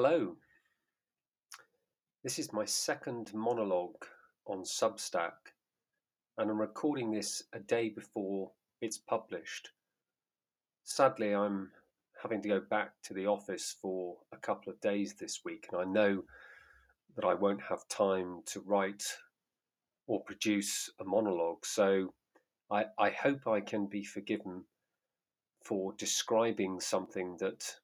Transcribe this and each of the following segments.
Hello. This is my second monologue on Substack, and I'm recording this a day before it's published. Sadly, I'm having to go back to the office for a couple of days this week, and I know that I won't have time to write or produce a monologue, so I, I hope I can be forgiven for describing something that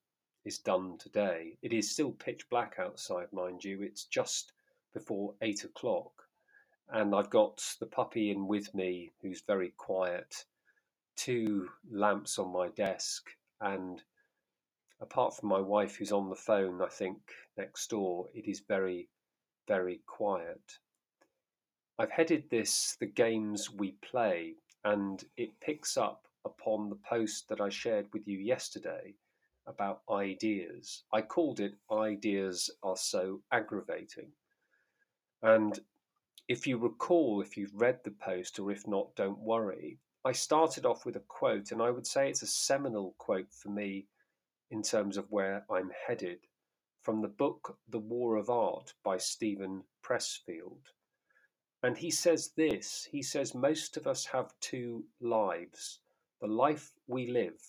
is done today. It is still pitch black outside, mind you. It's just before eight o'clock. And I've got the puppy in with me who's very quiet, two lamps on my desk, and apart from my wife who's on the phone, I think, next door, it is very, very quiet. I've headed this The Games We Play, and it picks up upon the post that I shared with you yesterday about ideas. I called it Ideas Are So Aggravating. And if you recall, if you've read the post, or if not, don't worry, I started off with a quote, and I would say it's a seminal quote for me in terms of where I'm headed from the book The War of Art by Steven Pressfield. And he says this he says, Most of us have two lives the life we live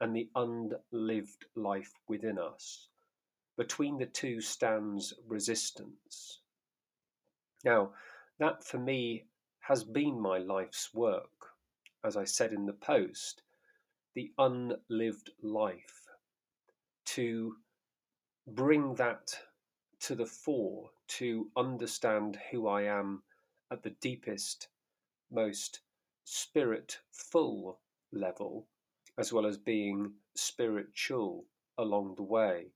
and the unlived life within us. Between the two stands resistance. Now, that for me has been my life's work. As I said in the post, the unlived life, to bring that to the fore, to understand who I am at the deepest, most spirit full level as well as being spiritual along the way.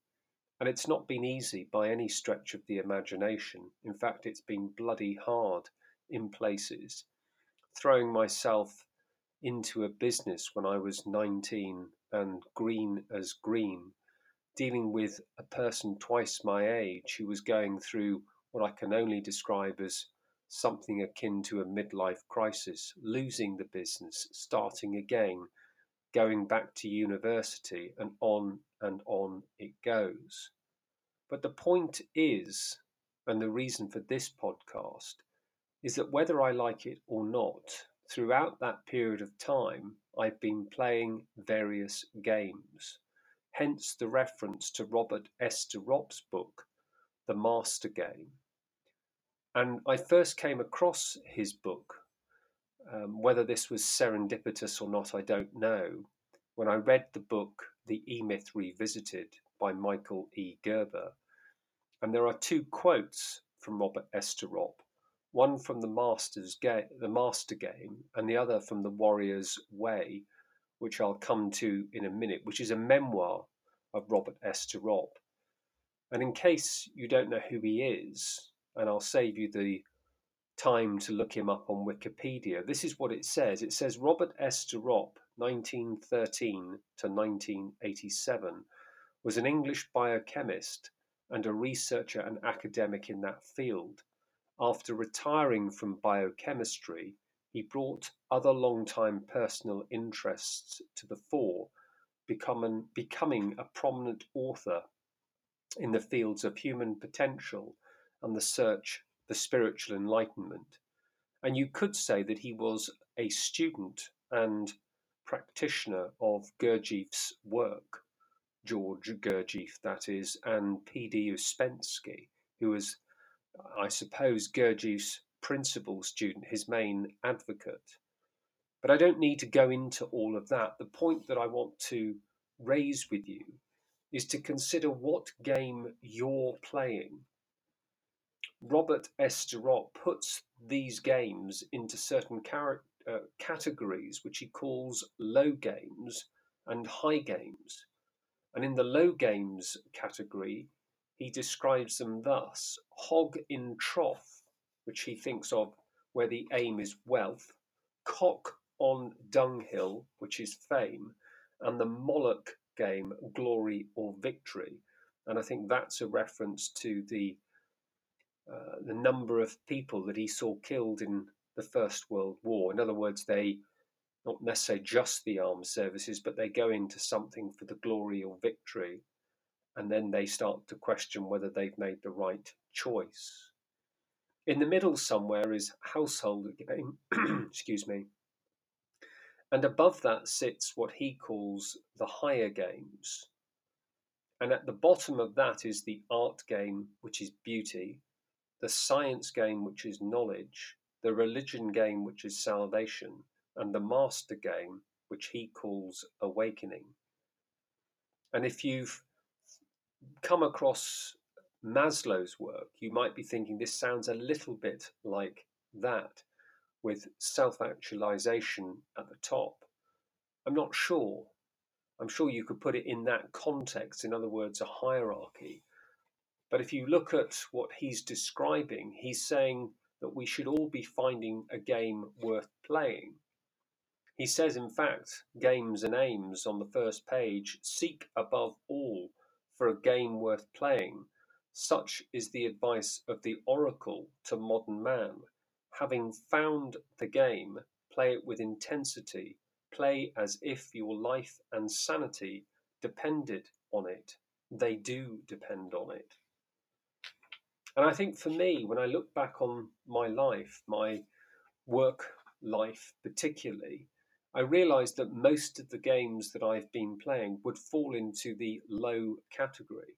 And it's not been easy by any stretch of the imagination. In fact, it's been bloody hard in places. Throwing myself into a business when I was 19 and green as green, dealing with a person twice my age who was going through what I can only describe as something akin to a midlife crisis, losing the business, starting again, going back to university, and on and on it goes. But the point is, and the reason for this podcast, is that whether I like it or not, throughout that period of time, I've been playing various games. Hence the reference to Robert S. de Ropp's book, The Master Game. And I first came across his book um, whether this was serendipitous or not, I don't know. When I read the book, The E Myth Revisited by Michael E. Gerber, and there are two quotes from Robert S. de Ropp, one from the Master's Ga- the Master Game, and the other from the Warrior's Way, which I'll come to in a minute, which is a memoir of Robert S. de Ropp. And in case you don't know who he is, and I'll save you the time to look him up on Wikipedia. This is what it says. It says Robert S. de Ropp, 1913 to 1987, was an English biochemist and a researcher and academic in that field. After retiring from biochemistry, he brought other long-time personal interests to the fore, becoming, becoming a prominent author in the fields of human potential and the search the spiritual enlightenment. And you could say that he was a student and practitioner of Gurdjieff's work, George Gurdjieff, that is, and P.D. Uspensky, who was, I suppose, Gurdjieff's principal student, his main advocate. But I don't need to go into all of that. The point that I want to raise with you is to consider what game you're playing Robert S. Ropp puts these games into certain char- uh, categories, which he calls low games and high games. And in the low games category, he describes them thus hog in trough, which he thinks of where the aim is wealth, cock on dunghill, which is fame, and the Moloch game, glory or victory. And I think that's a reference to the uh, the number of people that he saw killed in the First World War. In other words, they not necessarily just the armed services, but they go into something for the glory or victory. and then they start to question whether they've made the right choice. In the middle somewhere is household game, excuse me, and above that sits what he calls the higher games. And at the bottom of that is the art game, which is beauty, the science game, which is knowledge, the religion game, which is salvation, and the master game, which he calls awakening. And if you've come across Maslow's work, you might be thinking this sounds a little bit like that with self actualization at the top. I'm not sure. I'm sure you could put it in that context, in other words, a hierarchy. But if you look at what he's describing, he's saying that we should all be finding a game worth playing. He says, in fact, games and aims on the first page seek above all for a game worth playing. Such is the advice of the oracle to modern man having found the game, play it with intensity, play as if your life and sanity depended on it. They do depend on it. And I think for me, when I look back on my life, my work life particularly, I realized that most of the games that I've been playing would fall into the low category.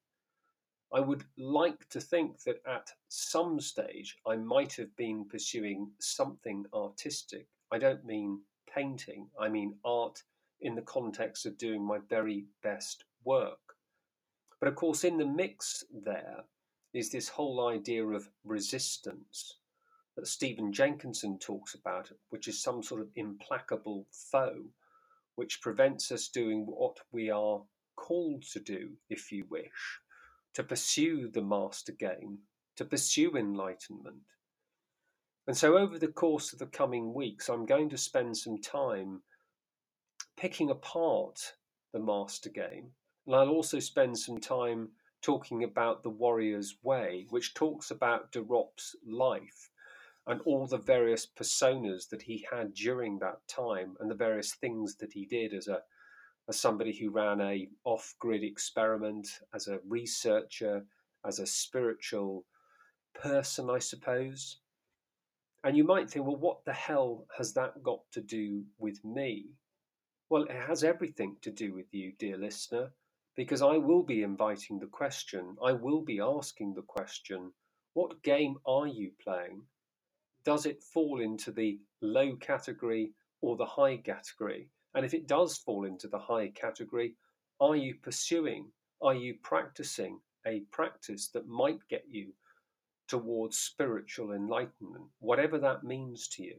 I would like to think that at some stage I might have been pursuing something artistic. I don't mean painting, I mean art in the context of doing my very best work. But of course, in the mix there is this whole idea of resistance that Stephen Jenkinson talks about, which is some sort of implacable foe which prevents us doing what we are called to do, if you wish to pursue the master game, to pursue enlightenment. And so, over the course of the coming weeks, I'm going to spend some time picking apart the master game. And I'll also spend some time talking about the warrior's way, which talks about de Ropp's life and all the various personas that he had during that time and the various things that he did as a as somebody who ran a off-grid experiment, as a researcher, as a spiritual person, I suppose. And you might think, well, what the hell has that got to do with me? Well, it has everything to do with you, dear listener, because I will be inviting the question, I will be asking the question, what game are you playing? Does it fall into the low category or the high category? And if it does fall into the high category, are you pursuing, are you practicing a practice that might get you towards spiritual enlightenment, whatever that means to you?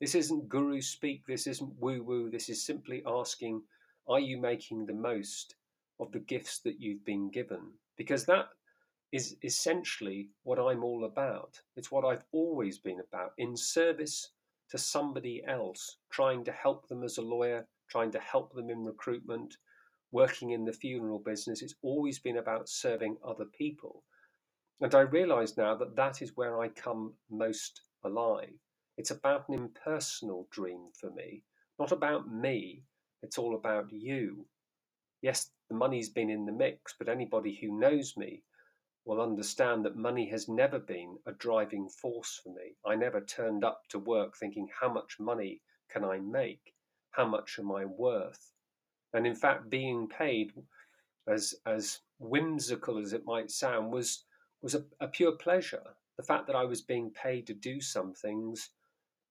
This isn't guru speak, this isn't woo woo, this is simply asking, are you making the most of the gifts that you've been given? Because that is essentially what I'm all about. It's what I've always been about in service to somebody else, trying to help them as a lawyer, trying to help them in recruitment, working in the funeral business. It's always been about serving other people. And I realize now that that is where I come most alive. It's about an impersonal dream for me, not about me. It's all about you. Yes, the money's been in the mix, but anybody who knows me will understand that money has never been a driving force for me. I never turned up to work thinking, how much money can I make? How much am I worth? And in fact, being paid, as, as whimsical as it might sound, was, was a, a pure pleasure. The fact that I was being paid to do some things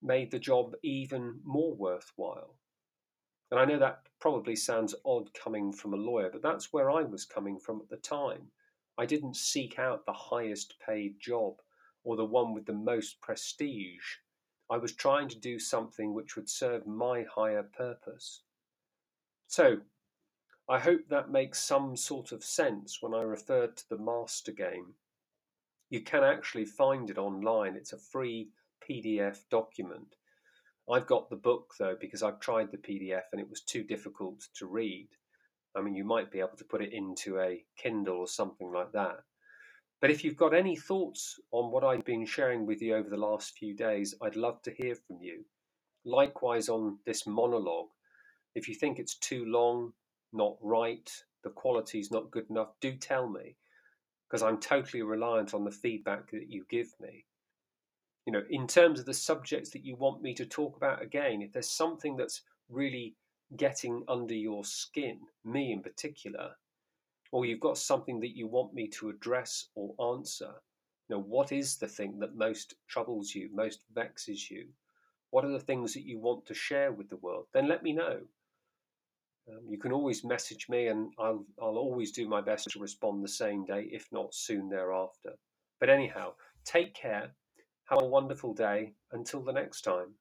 made the job even more worthwhile. And I know that probably sounds odd coming from a lawyer, but that's where I was coming from at the time. I didn't seek out the highest paid job or the one with the most prestige. I was trying to do something which would serve my higher purpose. So, I hope that makes some sort of sense when I referred to the master game. You can actually find it online, it's a free PDF document. I've got the book though because I've tried the PDF and it was too difficult to read. I mean, you might be able to put it into a Kindle or something like that. But if you've got any thoughts on what I've been sharing with you over the last few days, I'd love to hear from you. Likewise, on this monologue, if you think it's too long, not right, the quality's not good enough, do tell me because I'm totally reliant on the feedback that you give me. You know, in terms of the subjects that you want me to talk about again, if there's something that's really getting under your skin, me in particular, or you've got something that you want me to address or answer, you know, what is the thing that most troubles you, most vexes you? What are the things that you want to share with the world? Then let me know. Um, you can always message me, and I'll, I'll always do my best to respond the same day, if not soon thereafter. But anyhow, take care. Have a wonderful day. Until the next time.